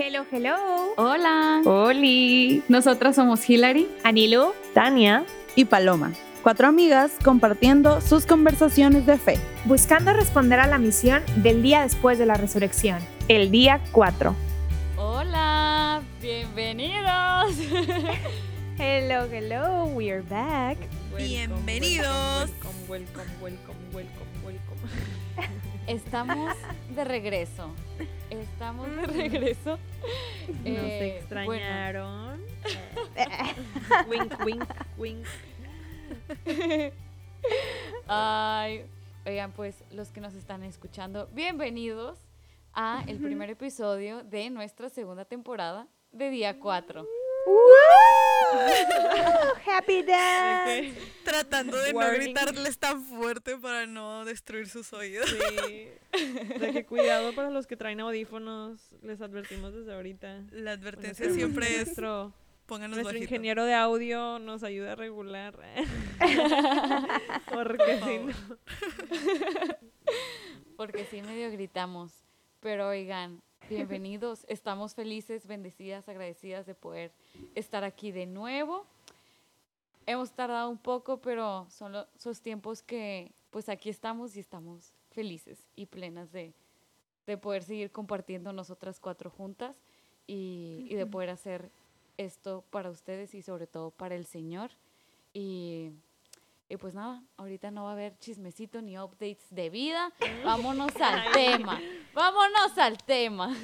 Hello, hello. Hola. Oli. Nosotras somos Hilary, Anilu. Tania y Paloma. Cuatro amigas compartiendo sus conversaciones de fe. Buscando responder a la misión del día después de la resurrección. El día 4. Hola. Bienvenidos. hello, hello. We're back. Bienvenidos. Welcome, welcome, welcome, welcome, Estamos de regreso. Estamos de regreso. Nos Eh, extrañaron. wink, wink, wink. Ay, oigan, pues los que nos están escuchando, bienvenidos a el primer episodio de nuestra segunda temporada de Día 4. Happy Dance. Tratando de no gritarles tan fuerte para no destruir sus oídos. Sí. De que cuidado para los que traen audífonos, les advertimos desde ahorita. La advertencia Bueno, siempre es Nuestro, pónganos nuestro bajito. ingeniero de audio nos ayuda a regular. Porque si no. porque sí medio gritamos. Pero oigan, bienvenidos. Estamos felices, bendecidas, agradecidas de poder estar aquí de nuevo. Hemos tardado un poco, pero son lo- esos tiempos que pues aquí estamos y estamos felices y plenas de, de poder seguir compartiendo nosotras cuatro juntas y, y de poder hacer esto para ustedes y sobre todo para el Señor. Y, y pues nada, ahorita no va a haber chismecito ni updates de vida. Vámonos al tema. Vámonos al tema.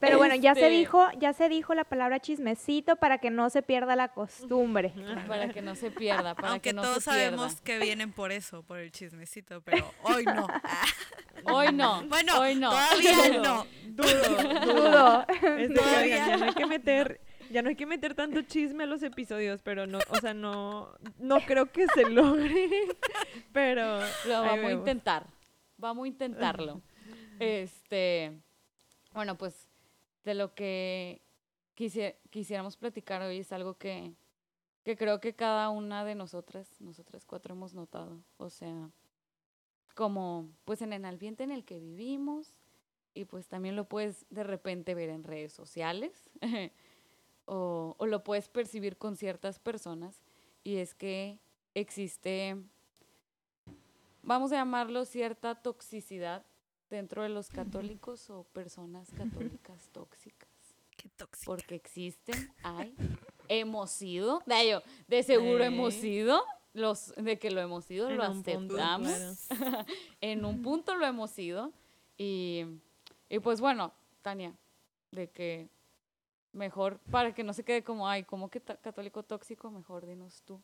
Pero bueno, ya se Este, dijo, ya se dijo la palabra chismecito para que no se pierda la costumbre. Para que no se pierda, para Aunque que no todos se pierda. sabemos que vienen por eso, por el chismecito, pero hoy no. Hoy no. Bueno, hoy no. todavía no. Dudo, Dudo. Este, que, Todavía. hay que meter, ya no hay que meter tanto chisme a los episodios, pero no, o sea, no, no creo que se logre, pero Lo vamos a intentar. Vamos a intentarlo. Este, bueno, pues de lo que quisi- quisiéramos platicar hoy es algo que, que creo que cada una de nosotras, nosotras cuatro hemos notado. O sea, como pues en el ambiente en el que vivimos y pues también lo puedes de repente ver en redes sociales o, o lo puedes percibir con ciertas personas y es que existe vamos a llamarlo cierta toxicidad dentro de los católicos o personas católicas tóxicas. Qué tóxico. Porque existen, hay, hemos sido, de, ello, de seguro hemos Ey. sido, los, de que lo hemos sido, En lo un punto, aceptamos, claro. en un punto lo hemos sido, y, y pues bueno, Tania, de que mejor, para que no se quede como, ay, ¿cómo que católico tóxico? Mejor dinos tú,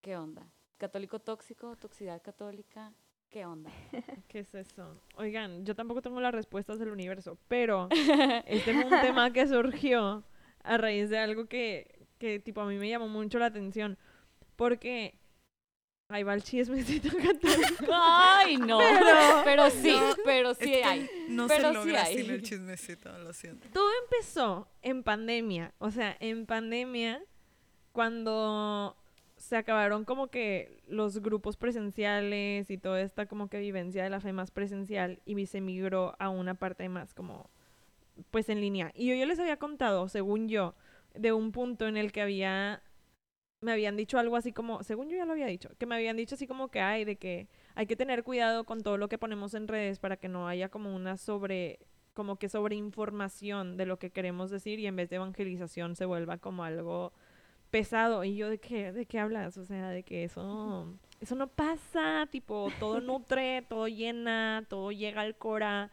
¿qué onda? ¿Católico tóxico? ¿Toxicidad católica? ¿Qué onda? ¿Qué es eso? Oigan, yo tampoco tengo las respuestas del universo, pero este fue un tema que surgió a raíz de algo que, que tipo a mí me llamó mucho la atención, porque ahí va el chismecito católico. Ay, no. Pero- Pero, sí, No, pero Es sí que hay. no pero se sí logra hay. sin el chismecito, lo siento. Todo empezó en pandemia, o sea, en pandemia cuando se acabaron como que los grupos presenciales y toda esta como que vivencia de la fe más presencial y se migró a una parte más como pues en línea. Y yo ya les había contado, según yo, de un punto en el que había me habían dicho algo así como, según yo ya lo había dicho, que me habían dicho así como que hay de que hay que tener cuidado con todo lo que ponemos en redes para que no haya como una sobre como que sobre información de lo que queremos decir y en vez de evangelización se vuelva como algo pesado y yo de qué de qué hablas o sea de que eso eso no pasa tipo todo nutre todo llena todo llega al cora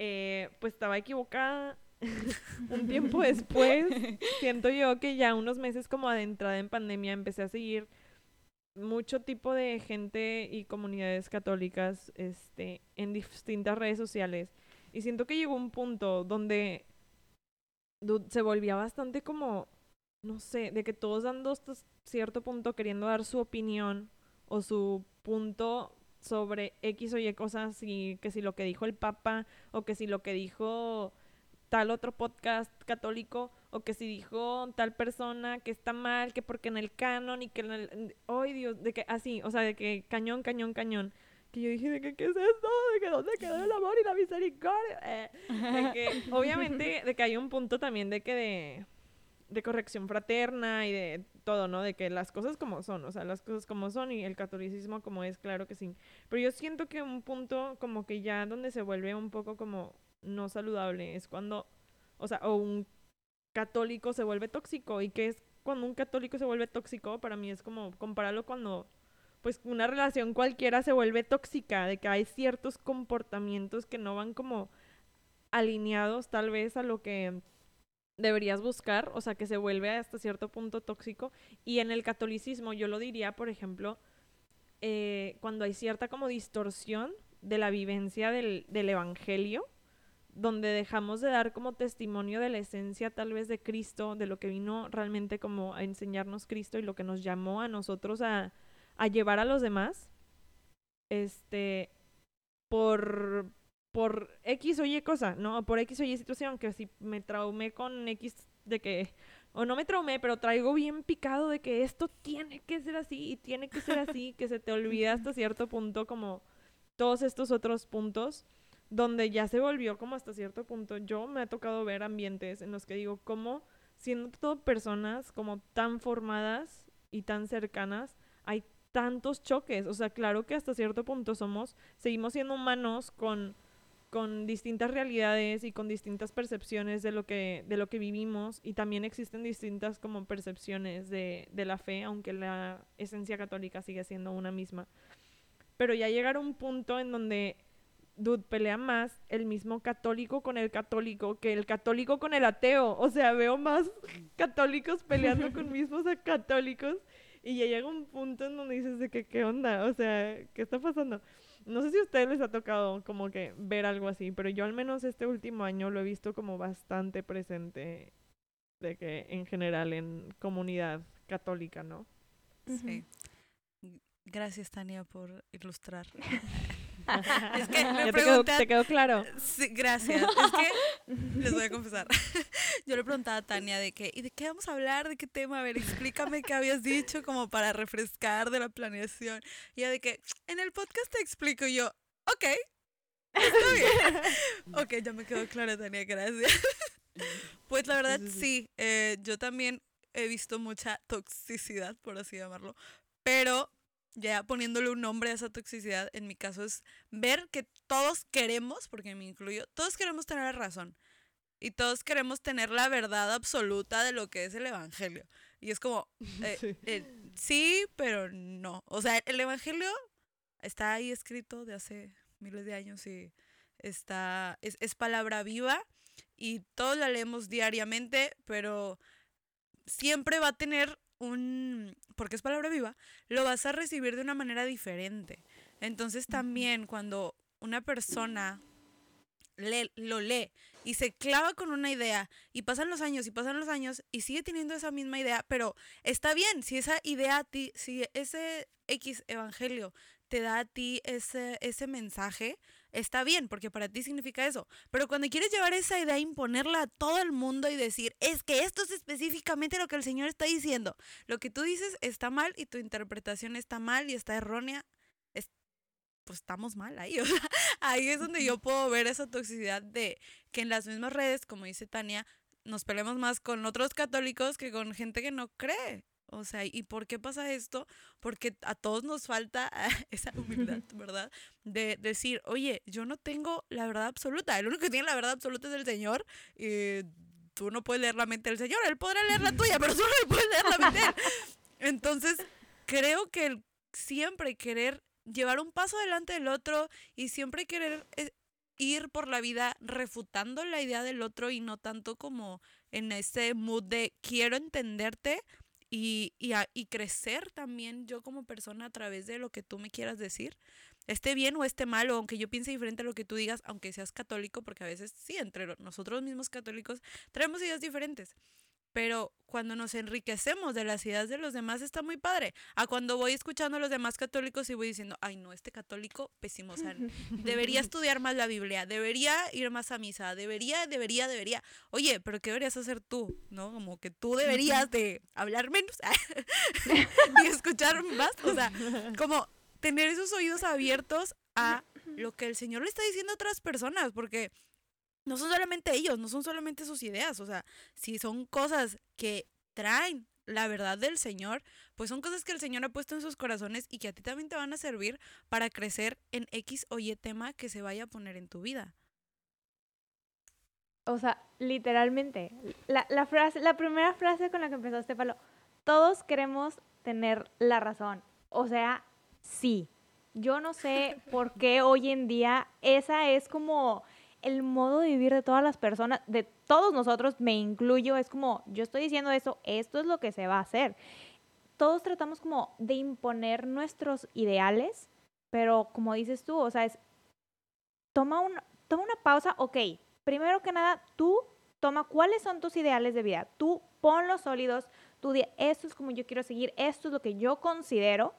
Eh, pues estaba equivocada un tiempo después siento yo que ya unos meses como adentrada en pandemia empecé a seguir mucho tipo de gente y comunidades católicas este en distintas redes sociales. Y siento que llegó un punto donde se volvía bastante como, no sé, de que todos dando hasta cierto punto queriendo dar su opinión o su punto sobre X o Y cosas y que si lo que dijo el Papa o que si lo que dijo tal otro podcast católico o que si dijo tal persona que está mal, que porque en el canon y que en el... ¡Ay, Dios! De que así, o sea, de que cañón, cañón, cañón. que yo dije, de que, ¿qué es esto? De que dónde quedó el amor y la misericordia. Eh, de que, obviamente, de que hay un punto también de que de, de corrección fraterna y de todo, ¿no? De que las cosas como son, o sea, las cosas como son y el catolicismo como es, claro que sí. Pero yo siento que un punto como que ya donde se vuelve un poco como no saludable es cuando, o sea, o un católico se vuelve tóxico y que es cuando un católico se vuelve tóxico, para mí es como compararlo cuando pues una relación cualquiera se vuelve tóxica, de que hay ciertos comportamientos que no van como alineados tal vez a lo que deberías buscar, o sea, que se vuelve hasta cierto punto tóxico. Y en el catolicismo yo lo diría, por ejemplo, eh, cuando hay cierta como distorsión de la vivencia del, del Evangelio, donde dejamos de dar como testimonio de la esencia tal vez de Cristo, de lo que vino realmente como a enseñarnos Cristo y lo que nos llamó a nosotros a, a llevar a los demás, este, por, por X o Y cosa, ¿no? Por X o Y situación, que si me traumé con X de que, o no me traumé, pero traigo bien picado de que esto tiene que ser así y tiene que ser así, que se te olvida hasta cierto punto como todos estos otros puntos donde ya se volvió como hasta cierto punto. Yo me ha tocado ver ambientes en los que digo, como siendo todo personas como tan formadas y tan cercanas, hay tantos choques. O sea, claro que hasta cierto punto somos, seguimos siendo humanos con, con distintas realidades y con distintas percepciones de lo que, de lo que vivimos. Y también existen distintas como percepciones de, de la fe, aunque la esencia católica sigue siendo una misma. Pero ya llegar a un punto en donde dude, pelea más el mismo católico con el católico que el católico con el ateo. O sea, veo más católicos peleando con mismos católicos y ya llega un punto en donde dices de que, ¿qué onda? O sea, ¿qué está pasando? No sé si a ustedes les ha tocado como que ver algo así, pero yo al menos este último año lo he visto como bastante presente de que en general en comunidad católica, ¿no? Sí. Gracias, Tania, por ilustrar. es que me ¿Ya te, quedó, preguntan... te quedó claro? Sí, gracias. Es que les voy a confesar. Yo le preguntaba a Tania de qué, ¿y de qué vamos a hablar? ¿De qué tema? A ver, explícame qué habías dicho como para refrescar de la planeación. Y ella de que, en el podcast te explico. Y yo, ok, está bien. ok, ya me quedó claro, Tania, gracias. pues la verdad, sí, eh, yo también he visto mucha toxicidad, por así llamarlo. Pero ya poniéndole un nombre a esa toxicidad, en mi caso es ver que todos queremos, porque me incluyo, todos queremos tener la razón. Y todos queremos tener la verdad absoluta de lo que es el Evangelio. Y es como, eh, Sí. eh, sí, pero no. O sea, el Evangelio está ahí escrito de hace miles de años y está, es, es palabra viva y todos la leemos diariamente, pero siempre va a tener un, porque es palabra viva, lo vas a recibir de una manera diferente. Entonces también cuando una persona lee- lo lee y se clava con una idea y pasan los años y pasan los años y sigue teniendo esa misma idea, pero está bien, si esa idea a ti, si ese X evangelio te da a ti ese, ese mensaje, está bien, porque para ti significa eso. Pero cuando quieres llevar esa idea, imponerla a todo el mundo y decir, es que esto es específicamente lo que el Señor está diciendo, lo que tú dices está mal y tu interpretación está mal y está errónea, es- pues estamos mal ahí. O sea, ahí es donde yo puedo ver esa toxicidad de que en las mismas redes, como dice Tania, nos peleamos más con otros católicos que con gente que no cree. O sea, ¿y por qué pasa esto? Porque a todos nos falta esa humildad, ¿verdad? De decir, oye, yo no tengo la verdad absoluta. El único que tiene la verdad absoluta es el Señor. Y tú no puedes leer la mente del Señor. Él podrá leer la tuya, pero tú no le puedes leer la mente. de él. Entonces, creo que el siempre querer llevar un paso delante del otro y siempre querer eh, ir por la vida refutando la idea del otro y no tanto como en ese mood de quiero entenderte y, y, a- y crecer también yo como persona a través de lo que tú me quieras decir. Esté bien o esté mal, o aunque yo piense diferente a lo que tú digas, aunque seas católico, porque a veces sí, entre nosotros mismos católicos traemos ideas diferentes. Pero cuando nos enriquecemos de las ideas de los demás está muy padre. A cuando voy escuchando a los demás católicos y voy diciendo, ay no, este católico pésimo, o sea, debería estudiar más la Biblia, debería ir más a misa, debería, debería, debería. Oye, pero ¿qué deberías hacer tú? ¿No? Como que tú deberías de hablar menos y escuchar más. O sea, como tener esos oídos abiertos a lo que el Señor le está diciendo a otras personas, porque no son solamente ellos, no son solamente sus ideas, o sea, si son cosas que traen la verdad del Señor, pues son cosas que el Señor ha puesto en sus corazones y que a ti también te van a servir para crecer en X o Y tema que se vaya a poner en tu vida. O sea, literalmente, la, la frase, la primera frase con la que empezaste, Palo, todos queremos tener la razón. O sea, sí. Yo no sé por qué hoy en día esa es como el modo de vivir de todas las personas, de todos nosotros, me incluyo, es como, yo estoy diciendo eso, esto es lo que se va a hacer. Todos tratamos como de imponer nuestros ideales, pero como dices tú, o sea, es, toma, un, toma una pausa, ok, primero que nada, tú toma cuáles son tus ideales de vida, tú pon los sólidos, tú di, esto es como yo quiero seguir, esto es lo que yo considero,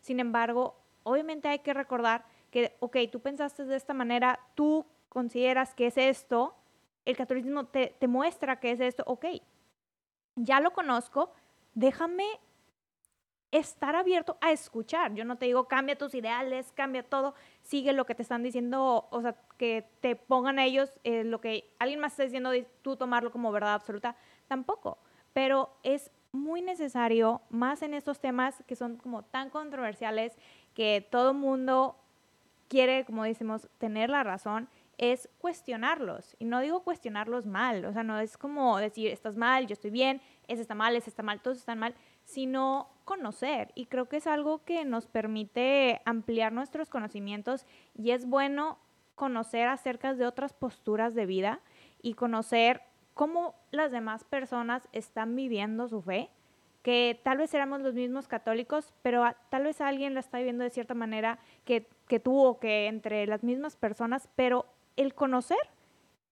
sin embargo, obviamente hay que recordar que, ok, tú pensaste de esta manera, tú consideras que es esto, el catolicismo te, te muestra que es esto, ok, ya lo conozco, déjame estar abierto a escuchar. Yo no te digo cambia tus ideales, cambia todo, sigue lo que te están diciendo, o sea, que te pongan a ellos eh, lo que alguien más está diciendo, tú tomarlo como verdad absoluta, tampoco. Pero es muy necesario, más en estos temas que son como tan controversiales, que todo mundo quiere, como decimos, tener la razón es cuestionarlos. Y no digo cuestionarlos mal, o sea, no es como decir, estás mal, yo estoy bien, ese está mal, ese está mal, todos están mal, sino conocer. Y creo que es algo que nos permite ampliar nuestros conocimientos y es bueno conocer acerca de otras posturas de vida y conocer cómo las demás personas están viviendo su fe, que tal vez éramos los mismos católicos, pero tal vez alguien la está viviendo de cierta manera que, que tú o que entre las mismas personas, pero el conocer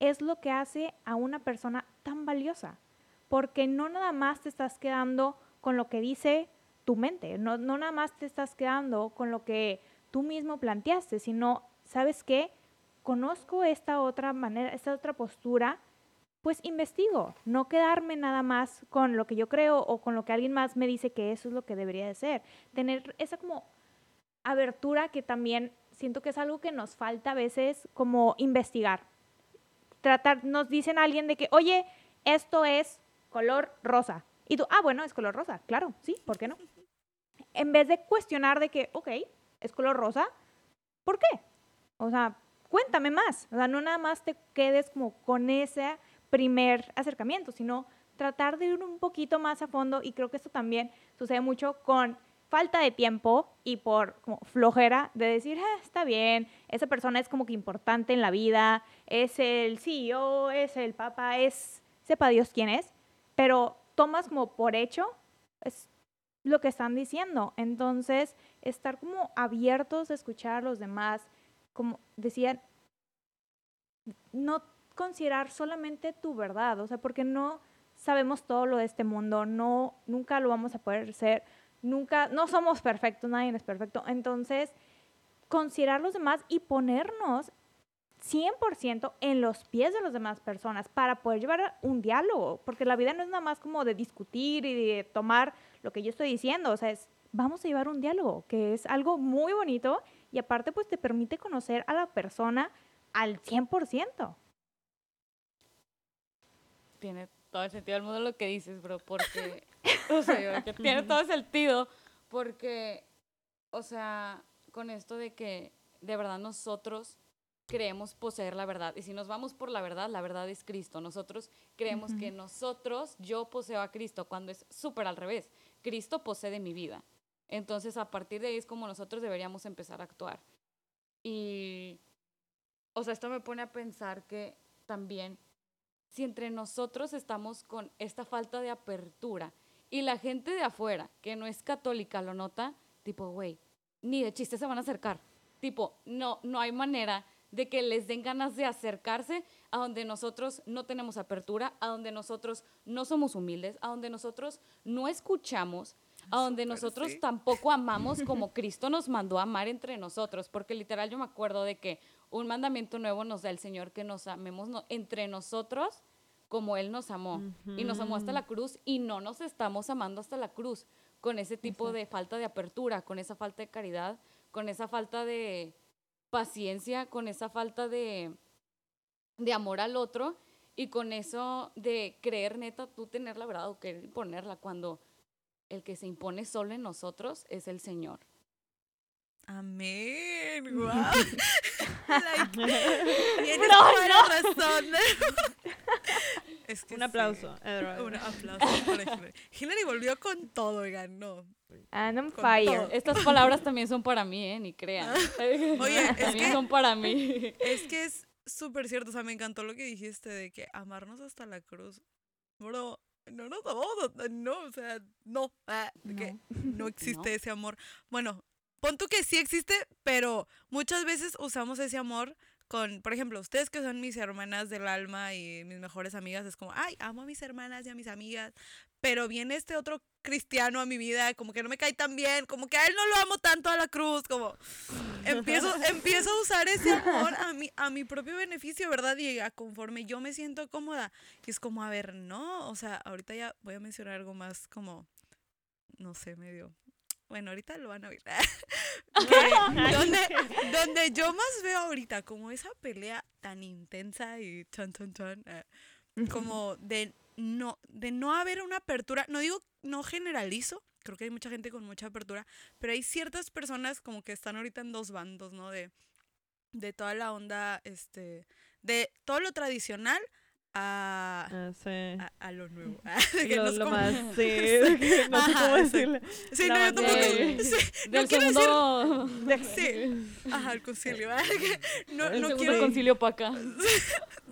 es lo que hace a una persona tan valiosa, porque no nada más te estás quedando con lo que dice tu mente, no, no nada más te estás quedando con lo que tú mismo planteaste, sino, ¿sabes qué? Conozco esta otra manera, esta otra postura, pues investigo, no quedarme nada más con lo que yo creo o con lo que alguien más me dice que eso es lo que debería de ser. Tener esa como abertura que también siento que es algo que nos falta a veces como investigar. Tratar, nos dicen a alguien de que, oye, esto es color rosa. Y tú, ah, bueno, es color rosa. Claro, sí, ¿por qué no? En vez de cuestionar de que, ok, es color rosa, ¿por qué? O sea, cuéntame más. O sea, no nada más te quedes como con ese primer acercamiento, sino tratar de ir un poquito más a fondo. Y creo que esto también sucede mucho con falta de tiempo y por flojera de decir, ah, está bien, esa persona es como que importante en la vida, es el CEO, es el papa, es, sepa Dios quién es, pero tomas como por hecho es lo que están diciendo. Entonces, estar como abiertos a escuchar a los demás, como decían, no considerar solamente tu verdad, o sea, porque no sabemos todo lo de este mundo, no, nunca lo vamos a poder ser nunca, no somos perfectos, nadie es perfecto. Entonces, considerar los demás y ponernos 100% en los pies de las demás personas para poder llevar un diálogo, porque la vida no es nada más como de discutir y de tomar lo que yo estoy diciendo, o sea, es vamos a llevar un diálogo, que es algo muy bonito y aparte pues te permite conocer a la persona al 100%. Tiene todo el sentido del mundo lo que dices, bro, porque o sea, que tiene todo sentido porque, o sea, con esto de que de verdad nosotros creemos poseer la verdad. Y si nos vamos por la verdad, la verdad es Cristo. Nosotros creemos que nosotros, yo poseo a Cristo, cuando es súper al revés. Cristo posee mi vida. Entonces, a partir de ahí es como nosotros deberíamos empezar a actuar. Y, o sea, esto me pone a pensar que también, si entre nosotros estamos con esta falta de apertura y la gente de afuera, que no es católica, lo nota, tipo, güey, ni de chiste se van a acercar. Tipo, no, no hay manera de que les den ganas de acercarse a donde nosotros no tenemos apertura, a donde nosotros no somos humildes, a donde nosotros no escuchamos, a donde nosotros tampoco amamos como Cristo nos mandó a amar entre nosotros, porque literal yo me acuerdo de que un mandamiento nuevo nos da el Señor que nos amemos entre nosotros como Él nos amó y nos amó hasta la cruz y no nos estamos amando hasta la cruz con ese tipo de falta de apertura, con esa falta de caridad, con esa falta de paciencia, con esa falta de, de amor al otro y con eso de creer neta tú tener la verdad o querer imponerla cuando el que se impone solo en nosotros es el Señor. Amén. Wow. like, tienes toda la razón. es que Un sí. aplauso. Edward. Un aplauso para Hillary. Hillary volvió con todo, oigan, no. And I'm Con fire. todo. Estas palabras también son para mí, ¿eh? Ni crean. Oye, es también que- son para mí. Es que es súper cierto, o sea, me encantó lo que dijiste de que amarnos hasta la cruz. Bro, no nos amamos, hasta- no, o sea, no, ah, de que no existe ese amor. Bueno, pon tú que sí existe, pero muchas veces usamos ese amor con, por ejemplo, ustedes que son mis hermanas del alma y mis mejores amigas, es como, ay, amo a mis hermanas y a mis amigas, pero viene este otro cristiano a mi vida, como que no me cae tan bien, como que a él no lo amo tanto a la cruz, como empiezo, empiezo a usar ese amor a mi, a mi propio beneficio, ¿verdad? Y a conforme yo me siento cómoda. Y es como, a ver, no, o sea, ahorita ya voy a mencionar algo más como, no sé, medio... Bueno, ahorita lo van a oír. Que donde, donde yo más veo ahorita como esa pelea tan intensa y chan, chan, chan, eh, como de no, de no haber una apertura, no digo, no generalizo, creo que hay mucha gente con mucha apertura, pero hay ciertas personas como que están ahorita en dos bandos, ¿no? De, de toda la onda, este, de todo lo tradicional a, Ah, sí. a, a lo nuevo. De que Lo, nos lo más, sí. que no sé Ajá, cómo exacto. decirle. Sí, la no, yo tampoco. sí, Del quiero decir- segundo, Sí. Ajá, el concilio. Que No, el no segundo quiero. concilio para acá.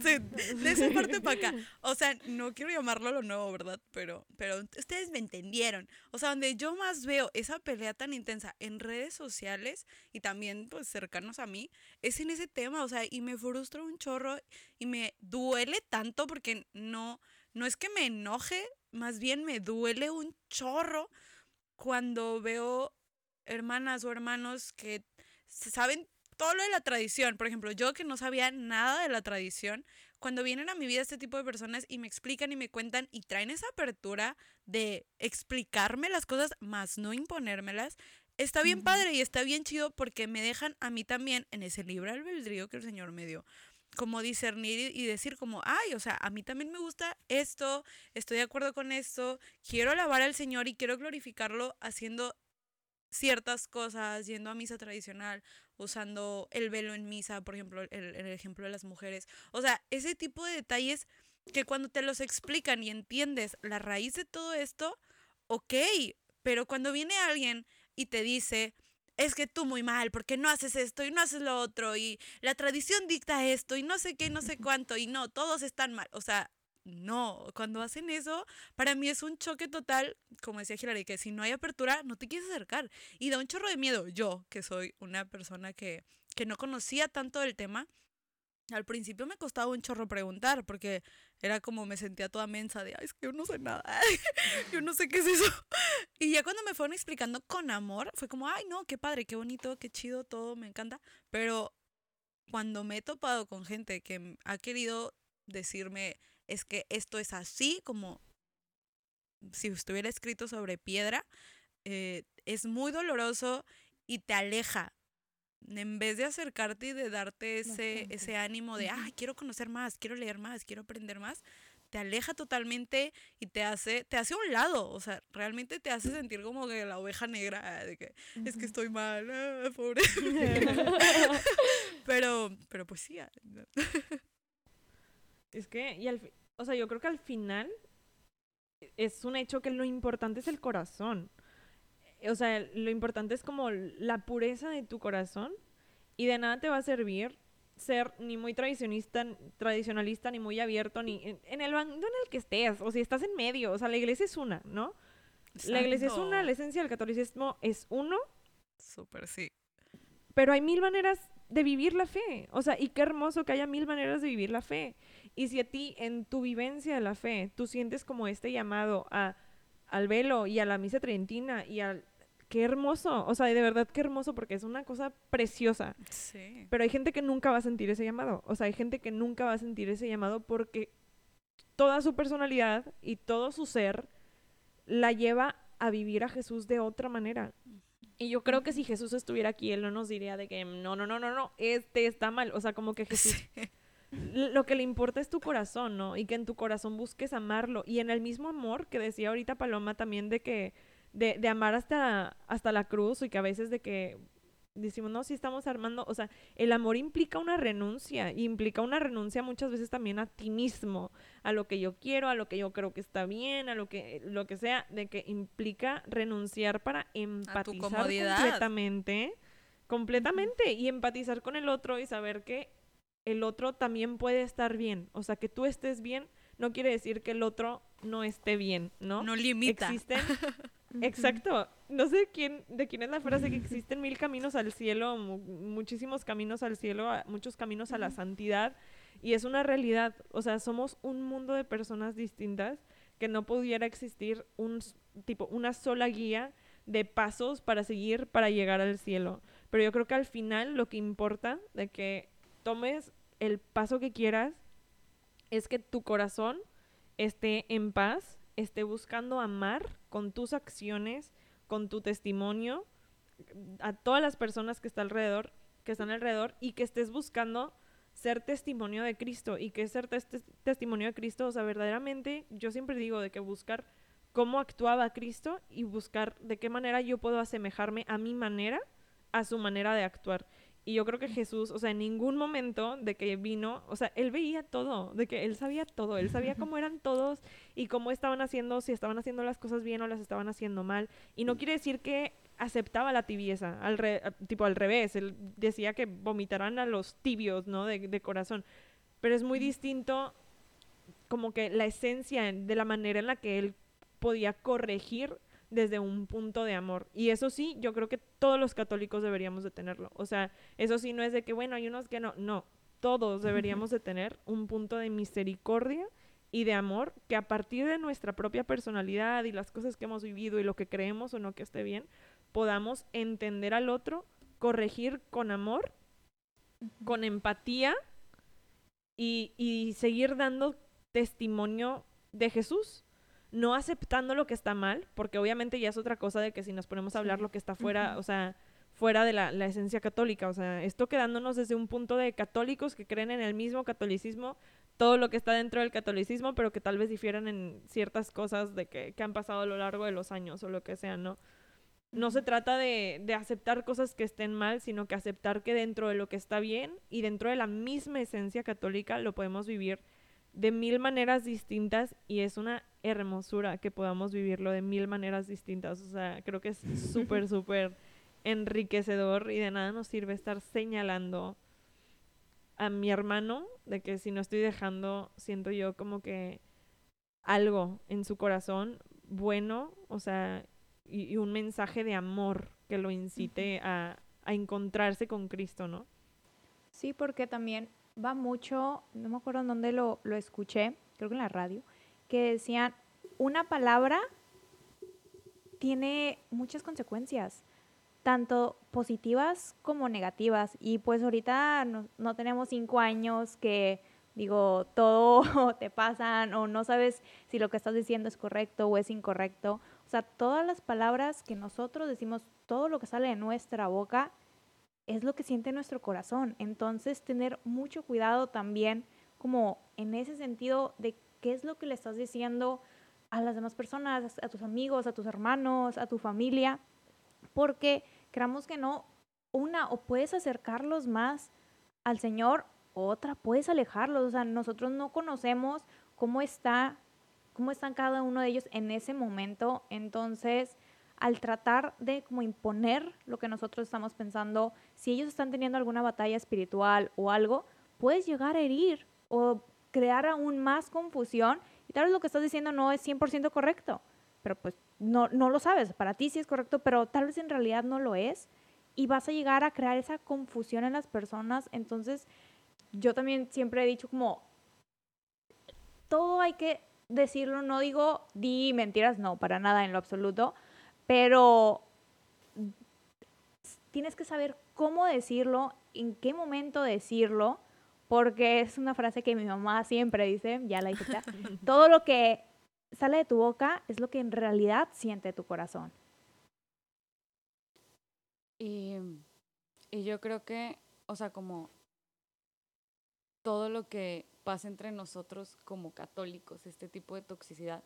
De esa parte para acá. O sea, no quiero llamarlo lo nuevo, ¿verdad? Pero, pero ustedes me entendieron. O sea, donde yo más veo esa pelea tan intensa en redes sociales y también, pues, cercanos a mí, es en ese tema. O sea, y me frustra un chorro y me duele tanto porque no, no es que me enoje, más bien me duele un chorro cuando veo hermanas o hermanos que saben todo lo de la tradición. Por ejemplo, yo que no sabía nada de la tradición, cuando vienen a mi vida este tipo de personas y me explican y me cuentan y traen esa apertura de explicarme las cosas, más no imponérmelas, está bien padre y está bien chido porque me dejan a mí también en ese libre albedrío que el Señor me dio como discernir y- y decir como, ay, o sea, a mí también me gusta esto, estoy de acuerdo con esto, quiero alabar al Señor y quiero glorificarlo haciendo ciertas cosas, yendo a misa tradicional, usando el velo en misa, por ejemplo, el, ejemplo de las mujeres. O sea, ese tipo de detalles que cuando te los explican y entiendes la raíz de todo esto, ok, pero cuando viene alguien y te dice, es que tú muy mal, porque no haces esto y no haces lo otro, y la tradición dicta esto, y no sé qué, no sé cuánto, y no, todos están mal. O sea, no, cuando hacen eso, para mí es un choque total, como decía Hilary, que si no hay apertura, no te quieres acercar. Y da un chorro de miedo. Yo, que soy una persona que, que no conocía tanto del tema, al principio me costaba un chorro preguntar, porque era como me sentía toda mensa de, ay, es que yo no sé nada, yo no sé qué es eso. Y ya cuando me fueron explicando con amor, fue como, ay, no, qué padre, qué bonito, qué chido, todo, me encanta. Pero cuando me he topado con gente que ha querido decirme, es que esto es así, como si estuviera escrito sobre piedra, eh, es muy doloroso y te aleja. En vez de acercarte y de darte ese, ese ánimo de, ah, quiero conocer más, quiero leer más, quiero aprender más, te aleja totalmente y te hace, te hace a un lado. O sea, realmente te hace sentir como que la oveja negra, de que es que estoy mal, ah, pobre. pero, pero pues sí. ah. Es que, y al o sea, yo creo que al final es un hecho que lo importante es el corazón. O sea, lo importante es como la pureza de tu corazón y de nada te va a servir ser ni muy tradicionista, tradicionalista, ni muy abierto, ni en, en el bando en el que estés, o si estás en medio, o sea, la iglesia es una, ¿no? La iglesia es una, la Exacto. esencia del catolicismo es uno, Súper, sí. pero hay mil maneras de vivir la fe. O sea, y qué hermoso que haya mil maneras de vivir la fe. Y si a ti, en tu vivencia de la fe, tú sientes como este llamado a, al velo y a la misa tridentina y al... Qué hermoso, o sea, de verdad qué hermoso porque es una cosa preciosa. Sí. Pero hay gente que nunca va a sentir ese llamado. O sea, hay gente que nunca va a sentir ese llamado porque toda su personalidad y todo su ser la lleva a vivir a Jesús de otra manera. Y yo creo que si Jesús estuviera aquí, él no nos diría de que no, no, no, no, no, este está mal. O sea, como que Jesús lo que le importa es tu corazón, ¿no? Y que en tu corazón busques amarlo. Y en el mismo amor que decía ahorita Paloma también de que, de, de amar hasta, hasta la cruz y que a veces de que decimos, no, si estamos armando, o sea, el amor implica una renuncia, y implica una renuncia muchas veces también a ti mismo, a lo que yo quiero, a lo que yo creo que está bien, a lo que, lo que sea, de que implica renunciar para empatizar completamente, completamente, y empatizar con el otro y saber que el otro también puede estar bien, o sea, que tú estés bien no quiere decir que el otro no esté bien, ¿no? No limita. Existen Exacto. No sé quién, de quién es la frase que existen mil caminos al cielo, mu- muchísimos caminos al cielo, muchos caminos a la santidad. Y es una realidad. O sea, somos un mundo de personas distintas que no pudiera existir un tipo, una sola guía de pasos para seguir para llegar al cielo. Pero yo creo que al final lo que importa de que tomes el paso que quieras es que tu corazón esté en paz, esté buscando amar con tus acciones, con tu testimonio, a todas las personas que están alrededor, que están alrededor, y que estés buscando ser testimonio de Cristo. Y que ser tes- tes- testimonio de Cristo, o sea, verdaderamente, yo siempre digo de que buscar cómo actuaba Cristo y buscar de qué manera yo puedo asemejarme a mi manera, a su manera de actuar. Y yo creo que Jesús, o sea, en ningún momento de que vino, o sea, él veía todo, de que él sabía todo, él sabía cómo eran todos y cómo estaban haciendo, si estaban haciendo las cosas bien o las estaban haciendo mal. Y no quiere decir que aceptaba la tibieza, al re- tipo al revés, él decía que vomitaran a los tibios, ¿no? De, de corazón. Pero es muy distinto como que la esencia de la manera en la que él podía corregir desde un punto de amor. Y eso sí, yo creo que todos los católicos deberíamos de tenerlo. O sea, eso sí no es de que, bueno, hay unos que no, no, todos deberíamos de tener un punto de misericordia y de amor que a partir de nuestra propia personalidad y las cosas que hemos vivido y lo que creemos o no que esté bien, podamos entender al otro, corregir con amor, con empatía y, y seguir dando testimonio de Jesús no aceptando lo que está mal, porque obviamente ya es otra cosa de que si nos ponemos a hablar lo que está fuera, o sea, fuera de la, la esencia católica, o sea, esto quedándonos desde un punto de católicos que creen en el mismo catolicismo, todo lo que está dentro del catolicismo, pero que tal vez difieran en ciertas cosas de que, que han pasado a lo largo de los años o lo que sea, ¿no? No se trata de, de aceptar cosas que estén mal, sino que aceptar que dentro de lo que está bien y dentro de la misma esencia católica lo podemos vivir de mil maneras distintas y es una hermosura que podamos vivirlo de mil maneras distintas. O sea, creo que es súper, súper enriquecedor y de nada nos sirve estar señalando a mi hermano de que si no estoy dejando, siento yo como que algo en su corazón bueno, o sea, y, y un mensaje de amor que lo incite a, a encontrarse con Cristo, ¿no? Sí, porque también va mucho, no me acuerdo en dónde lo, lo escuché, creo que en la radio, que decían, una palabra tiene muchas consecuencias, tanto positivas como negativas. Y pues ahorita no, no tenemos cinco años que, digo, todo te pasan o no sabes si lo que estás diciendo es correcto o es incorrecto. O sea, todas las palabras que nosotros decimos, todo lo que sale de nuestra boca, es lo que siente nuestro corazón. Entonces, tener mucho cuidado también, como en ese sentido de qué es lo que le estás diciendo a las demás personas, a tus amigos, a tus hermanos, a tu familia, porque creamos que no, una, o puedes acercarlos más al Señor, otra, puedes alejarlos. O sea, nosotros no conocemos cómo está, cómo están cada uno de ellos en ese momento. Entonces, al tratar de como imponer lo que nosotros estamos pensando, si ellos están teniendo alguna batalla espiritual o algo, puedes llegar a herir o crear aún más confusión y tal vez lo que estás diciendo no es 100% correcto, pero pues no, no lo sabes, para ti sí es correcto, pero tal vez en realidad no lo es y vas a llegar a crear esa confusión en las personas, entonces yo también siempre he dicho como todo hay que decirlo, no digo di mentiras, no, para nada en lo absoluto, pero tienes que saber cómo decirlo, en qué momento decirlo, porque es una frase que mi mamá siempre dice, ya la dice, todo lo que sale de tu boca es lo que en realidad siente tu corazón. Y, y yo creo que, o sea, como todo lo que pasa entre nosotros como católicos, este tipo de toxicidad,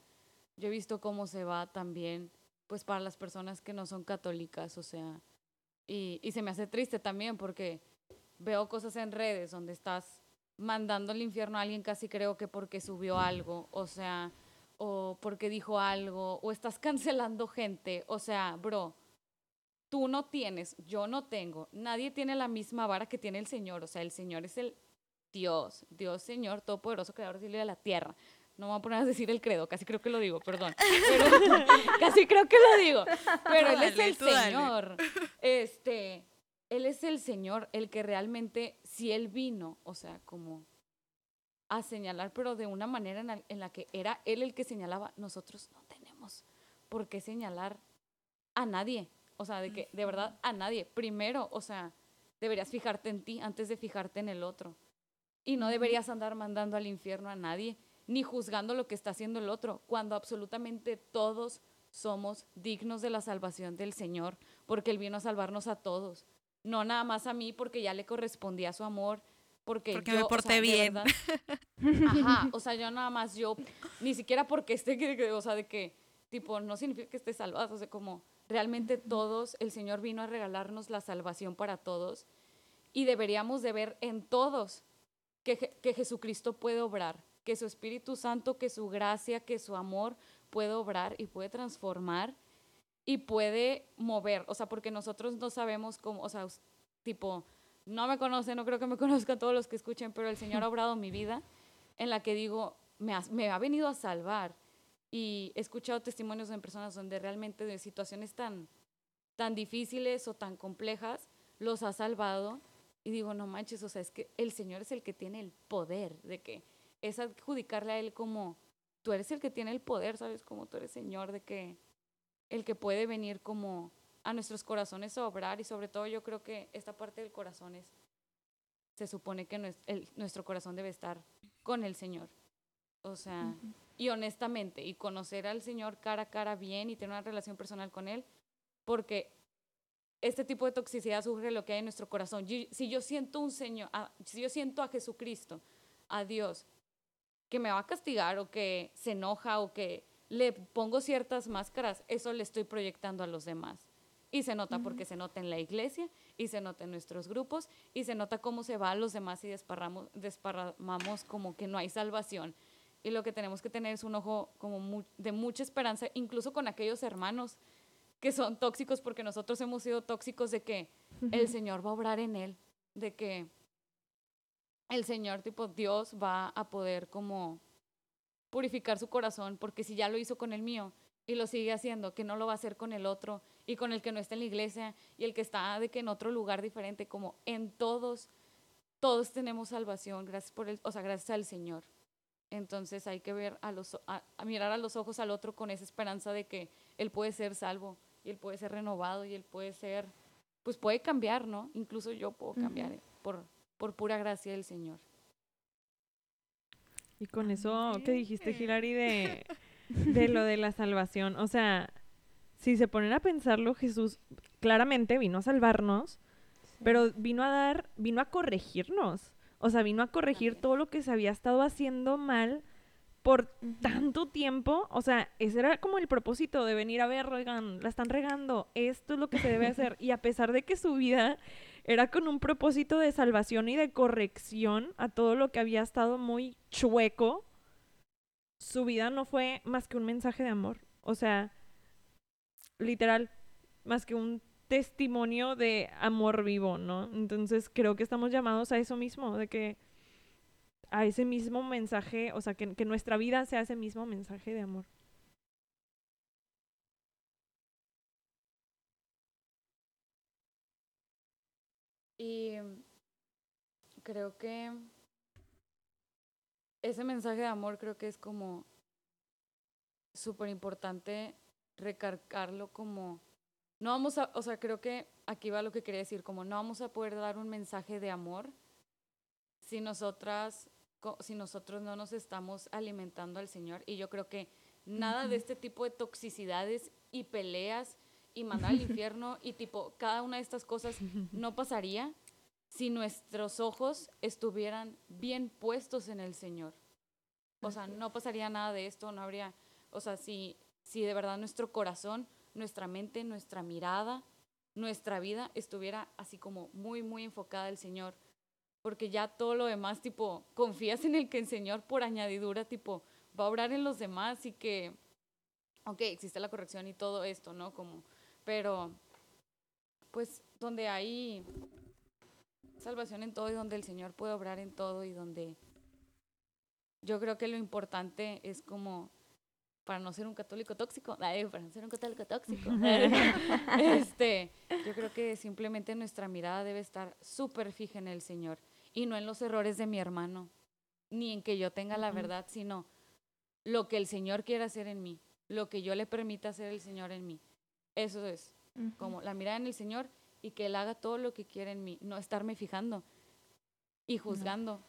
yo he visto cómo se va también, pues para las personas que no son católicas, o sea, y, y se me hace triste también porque veo cosas en redes donde estás mandando al infierno a alguien casi creo que porque subió algo, o sea, o porque dijo algo, o estás cancelando gente, o sea, bro, tú no tienes, yo no tengo, nadie tiene la misma vara que tiene el Señor, o sea, el Señor es el Dios, Dios Señor Todopoderoso, Creador y de la tierra. No me voy a poner a decir el credo, casi creo que lo digo, perdón. Pero, casi creo que lo digo. Pero Él es el dale. Señor. Este, Él es el Señor, el que realmente, si Él vino, o sea, como a señalar, pero de una manera en la, en la que era Él el que señalaba, nosotros no tenemos por qué señalar a nadie. O sea, de que, de verdad, a nadie. Primero, o sea, deberías fijarte en ti antes de fijarte en el otro. Y no deberías andar mandando al infierno a nadie, ni juzgando lo que está haciendo el otro, cuando absolutamente todos somos dignos de la salvación del Señor, porque Él vino a salvarnos a todos. No nada más a mí, porque ya le correspondía su amor, porque, Porque yo, me o porté sea, bien. Ajá, o sea, yo nada más, yo, ni siquiera porque esté, o sea, de que, tipo, no significa que esté salvado, o sea, como realmente todos, el Señor vino a regalarnos la salvación para todos y deberíamos de ver en todos que, que Jesucristo puede obrar, que su Espíritu Santo, que su gracia, que su amor puede obrar y puede transformar y puede mover, o sea, porque nosotros no sabemos cómo, o sea, tipo, no me conocen, no creo que me conozcan todos los que escuchen, pero el Señor ha obrado mi vida en la que digo, me ha venido a salvar. Y he escuchado testimonios de personas donde realmente de situaciones tan, tan difíciles o tan complejas los ha salvado. Y digo, no manches, o sea, es que el Señor es el que tiene el poder de que es adjudicarle a Él como, tú eres el que tiene el poder, ¿sabes? Como tú eres Señor, de que el que puede venir como a nuestros corazones a obrar y sobre todo yo creo que esta parte del corazón es, se supone que el- nuestro corazón debe estar con el Señor. O sea, y honestamente, y conocer al Señor cara a cara bien y tener una relación personal con Él, porque este tipo de toxicidad surge lo que hay en nuestro corazón. Si yo siento un Señor, si yo siento a Jesucristo, a Dios, que me va a castigar o que se enoja o que le pongo ciertas máscaras, eso le estoy proyectando a los demás. Y se nota porque se nota en la iglesia, y se nota en nuestros grupos, y se nota cómo se va a los demás y desparramos, desparramamos como que no hay salvación. Y lo que tenemos que tener es un ojo como mu- de mucha esperanza, incluso con aquellos hermanos que son tóxicos, porque nosotros hemos sido tóxicos de que el Señor va a obrar en él, de que el Señor, tipo Dios, va a poder como purificar su corazón, porque si ya lo hizo con el mío y lo sigue haciendo, que no lo va a hacer con el otro y con el que no está en la iglesia y el que está de que en otro lugar diferente, como en todos, todos tenemos salvación, gracias por el, o sea, gracias al Señor. Entonces hay que ver a los, a, a mirar a los ojos al otro con esa esperanza de que él puede ser salvo y él puede ser renovado y él puede ser, pues puede cambiar, ¿no? Incluso yo puedo cambiar por, por pura gracia del Señor. Y con eso que dijiste. Hilary, de, de lo de la salvación, o sea, si se ponen a pensarlo, Jesús claramente vino a salvarnos, pero vino a dar, vino a corregirnos. O sea, vino a corregir También. todo lo que se había estado haciendo mal por tanto tiempo. O sea, ese era como el propósito de venir a ver, oigan, la están regando, esto es lo que se debe hacer. Y a pesar de que su vida era con un propósito de salvación y de corrección a todo lo que había estado muy chueco, su vida no fue más que un mensaje de amor. O sea, literal, más que un testimonio de amor vivo, ¿no? Entonces creo que estamos llamados a eso mismo, de que a ese mismo mensaje, o sea, que, que nuestra vida sea ese mismo mensaje de amor. Y creo que ese mensaje de amor creo que es como súper importante recargarlo como no vamos a, o sea, creo que aquí va lo que quería decir, como no vamos a poder dar un mensaje de amor si nosotras, si nosotros no nos estamos alimentando al Señor. Y yo creo que nada de este tipo de toxicidades y peleas y mandar al infierno y tipo, cada una de estas cosas no pasaría si nuestros ojos estuvieran bien puestos en el Señor. O sea, no pasaría nada de esto, no habría, o sea, si, si de verdad nuestro corazón, nuestra mente, nuestra mirada, nuestra vida estuviera así como muy, muy enfocada al Señor. Porque ya todo lo demás, tipo, confías en el que el Señor por añadidura, tipo, va a obrar en los demás y que, ok, existe la corrección y todo esto, ¿no? Como, pero, pues, donde hay salvación en todo y donde el Señor puede obrar en todo y donde yo creo que lo importante es como para no ser un católico tóxico, ay, para no ser un católico tóxico, este, yo creo que simplemente nuestra mirada debe estar súper fija en el Señor y no en los errores de mi hermano, ni en que yo tenga la verdad, sino lo que el Señor quiere hacer en mí, lo que yo le permita hacer el Señor en mí. Eso es, como la mirada en el Señor y que Él haga todo lo que quiere en mí, no estarme fijando y juzgando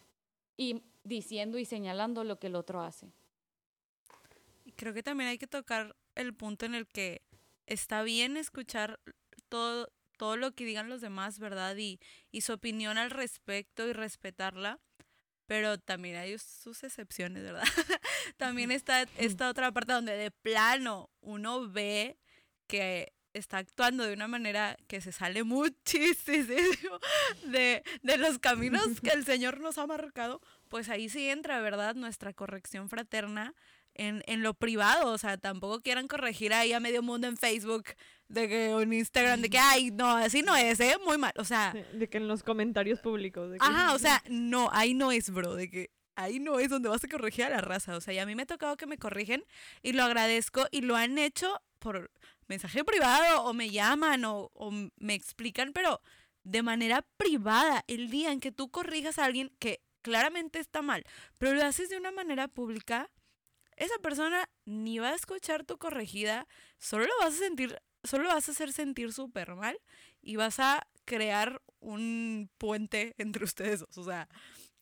y diciendo y señalando lo que el otro hace. Creo que también hay que tocar el punto en el que está bien escuchar todo, todo lo que digan los demás, ¿verdad? Y, y su opinión al respecto y respetarla. Pero también hay sus excepciones, ¿verdad? también está esta otra parte donde de plano uno ve que está actuando de una manera que se sale muchísimo de, de los caminos que el Señor nos ha marcado, pues ahí sí entra, ¿verdad? Nuestra corrección fraterna en, en lo privado. O sea, tampoco quieran corregir ahí a medio mundo en Facebook de que, en Instagram, de que, ay, no, así no es, ¿eh? Muy mal. O sea. De que en los comentarios públicos. De que... Ajá, o sea, no, ahí no es, bro. De que ahí no es donde vas a corregir a la raza. O sea, y a mí me ha tocado que me corrigen y lo agradezco y lo han hecho por mensaje privado o me llaman o, o me explican, pero de manera privada. El día en que tú corrijas a alguien que claramente está mal, pero lo haces de una manera pública, esa persona ni va a escuchar tu corregida, solo lo vas a sentir, solo vas a hacer sentir súper mal y vas a crear un puente entre ustedes dos, o sea,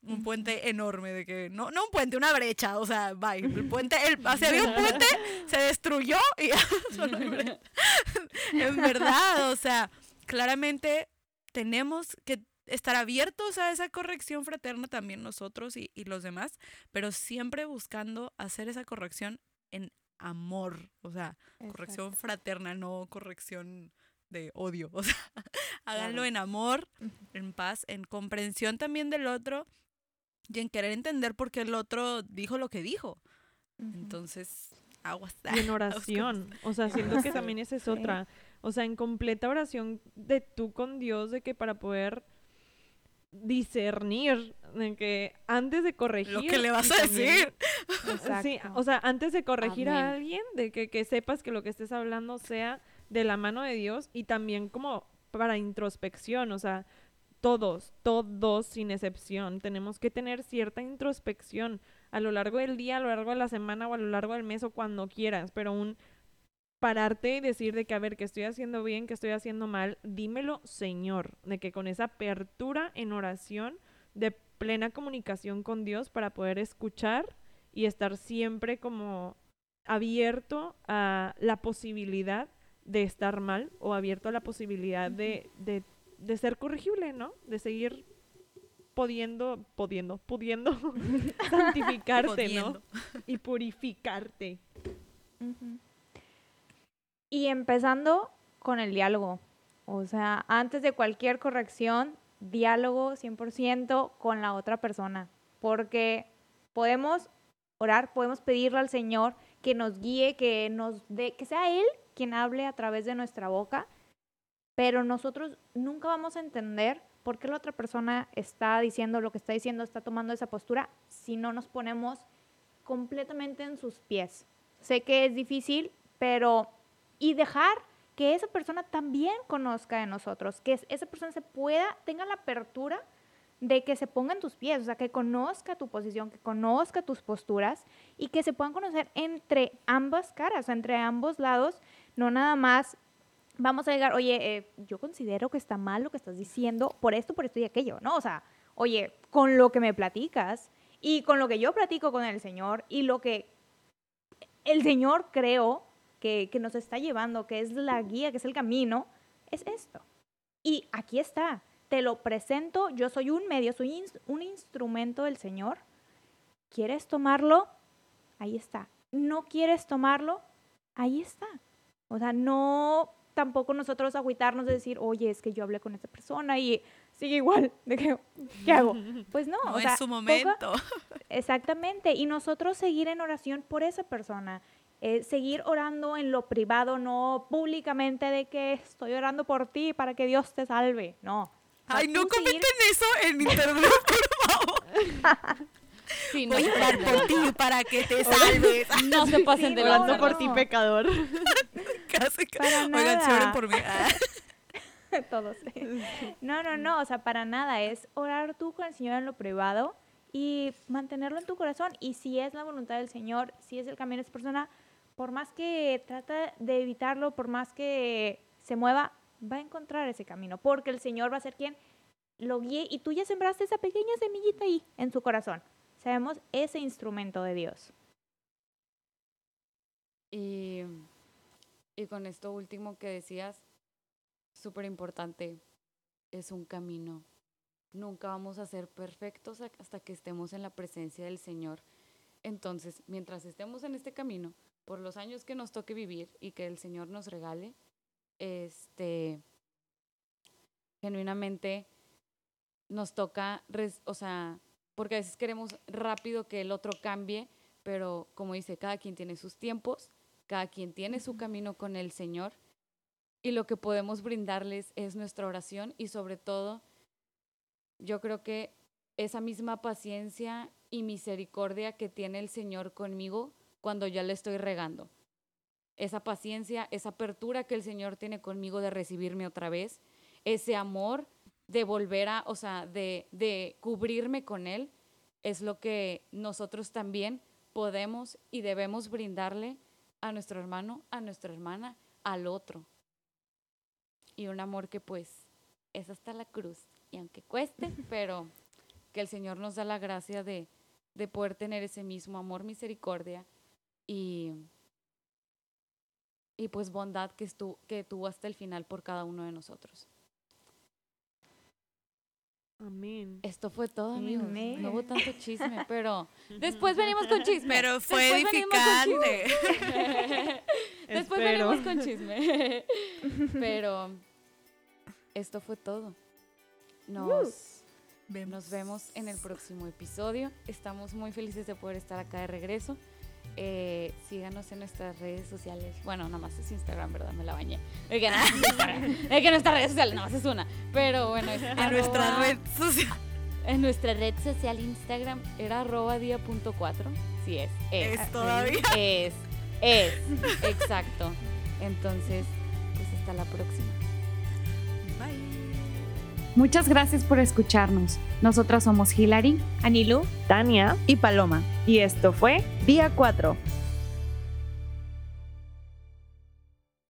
un puente enorme de que no no un puente, una brecha, o sea, bye, el puente, el, se había un puente, se destruyó y solo en verdad, o sea, claramente tenemos que estar abiertos a esa corrección fraterna también nosotros y, y, los demás, pero siempre buscando hacer esa corrección en amor, o sea, Exacto. corrección fraterna, no corrección de odio, o sea, háganlo en amor, en paz, en comprensión también del otro y en querer entender por qué el otro dijo lo que dijo. Uh -huh. Entonces, aguas. Y en oración, o sea, siento que también esa es otra. O sea, en completa oración de tú con Dios, de que para poder discernir de que antes de corregir lo que le vas a decir sí, o sea antes de corregir Amén. a alguien de que, que, sepas que lo que estés hablando sea de la mano de Dios y también como para introspección o sea todos todos sin excepción tenemos que tener cierta introspección a lo largo del día a lo largo de la semana o a lo largo del mes o cuando quieras pero un pararte y decir de que, a ver, que estoy haciendo bien, que estoy haciendo mal, dímelo, Señor, de que con esa apertura en oración, de plena comunicación con Dios para poder escuchar y estar siempre como abierto a la posibilidad de estar mal o abierto a la posibilidad de, de, de ser corregible, ¿no? De seguir pudiendo, pudiendo, pudiendo santificarte. ¿no? Y purificarte. Uh -huh. Y empezando con el diálogo. O sea, antes de cualquier corrección, diálogo 100% con la otra persona. Porque podemos orar, podemos pedirle al Señor que nos guíe, que nos dé, que sea Él quien hable a través de nuestra boca, pero nosotros nunca vamos a entender por qué la otra persona está diciendo lo que está diciendo, está tomando esa postura, si no nos ponemos completamente en sus pies. Sé que es difícil, pero y dejar que esa persona también conozca de nosotros, que esa persona se pueda, tenga la apertura de que se ponga en tus pies, o sea, que conozca tu posición, que conozca tus posturas y que se puedan conocer entre ambas caras, entre ambos lados, no nada más vamos a llegar, oye, eh, yo considero que está mal lo que estás diciendo por esto, por esto y aquello, ¿no? O sea, oye, con lo que me platicas y con lo que yo platico con el Señor y lo que el Señor creo que, que nos está llevando, que es la guía, que es el camino, es esto. Y aquí está, te lo presento, yo soy un medio, soy un instrumento del Señor. ¿Quieres tomarlo? Ahí está. ¿No quieres tomarlo? Ahí está. O sea, no tampoco nosotros agüitarnos de decir, oye, es que yo hablé con esta persona y sigue igual, de ¿qué hago? Pues no, No o sea, es su poco- momento. Exactamente, y nosotros seguir en oración por esa persona, eh, seguir orando en lo privado, no públicamente de que estoy orando por ti para que Dios te salve, no. Ay, no seguir- comenten eso en internet, por favor. Sí, no, Voy a se orar pasen. por ti para que te salves. No se pasen Sí, de no, Orando lanza. por no. ti, pecador. Casi, Para Oigan, sí, oren nada. por mí. Ah. Todos. No, no, no, o sea, para nada, es orar tú con el Señor en lo privado y mantenerlo en tu corazón. Y si es la voluntad del Señor, si es el camino de esa persona, por más que trata de evitarlo, por más que se mueva, va a encontrar ese camino, porque el Señor va a ser quien lo guíe y tú ya sembraste esa pequeña semillita ahí en su corazón. Sabemos ese instrumento de Dios. Y, y con esto último que decías, súper importante, es un camino. Nunca vamos a ser perfectos hasta que estemos en la presencia del Señor. Entonces, mientras estemos en este camino, por los años que nos toque vivir y que el Señor nos regale, este, genuinamente nos toca, res- o sea, porque a veces queremos rápido que el otro cambie, pero como dice, cada quien tiene sus tiempos, cada quien tiene su camino con el Señor y lo que podemos brindarles es nuestra oración y sobre todo, yo creo que esa misma paciencia y misericordia que tiene el Señor conmigo cuando ya le estoy regando. Esa paciencia, esa apertura que el Señor tiene conmigo de recibirme otra vez, ese amor de volver a, o sea, de, de cubrirme con Él, es lo que nosotros también podemos y debemos brindarle a nuestro hermano, a nuestra hermana, al otro. Y un amor que pues es hasta la cruz. Y aunque cueste, pero que el Señor nos da la gracia de, de poder tener ese mismo amor, misericordia y, y pues bondad que, estu- que tuvo hasta el final por cada uno de nosotros. Amén. Esto fue todo, amigos. Amén. No hubo tanto chisme, pero después venimos con chisme. Pero fue Después edificante. Después Espero. venimos con chisme. Pero esto fue todo. Nos, nos vemos en el próximo episodio. Estamos muy felices de poder estar acá de regreso. Eh, síganos en nuestras redes sociales. Bueno, nada más es Instagram, ¿verdad? Me la bañé. Es que, es nuestras redes sociales nada más es una. Pero bueno, es En nuestra red social. En nuestra red social Instagram era arroba día.4. Sí, es. Es. Es todavía. Es. Es. Exacto. Entonces, pues hasta la próxima. Bye. Muchas gracias por escucharnos. Nosotras somos Hilary Anilu. Tania. y Paloma. Y esto fue Día 4.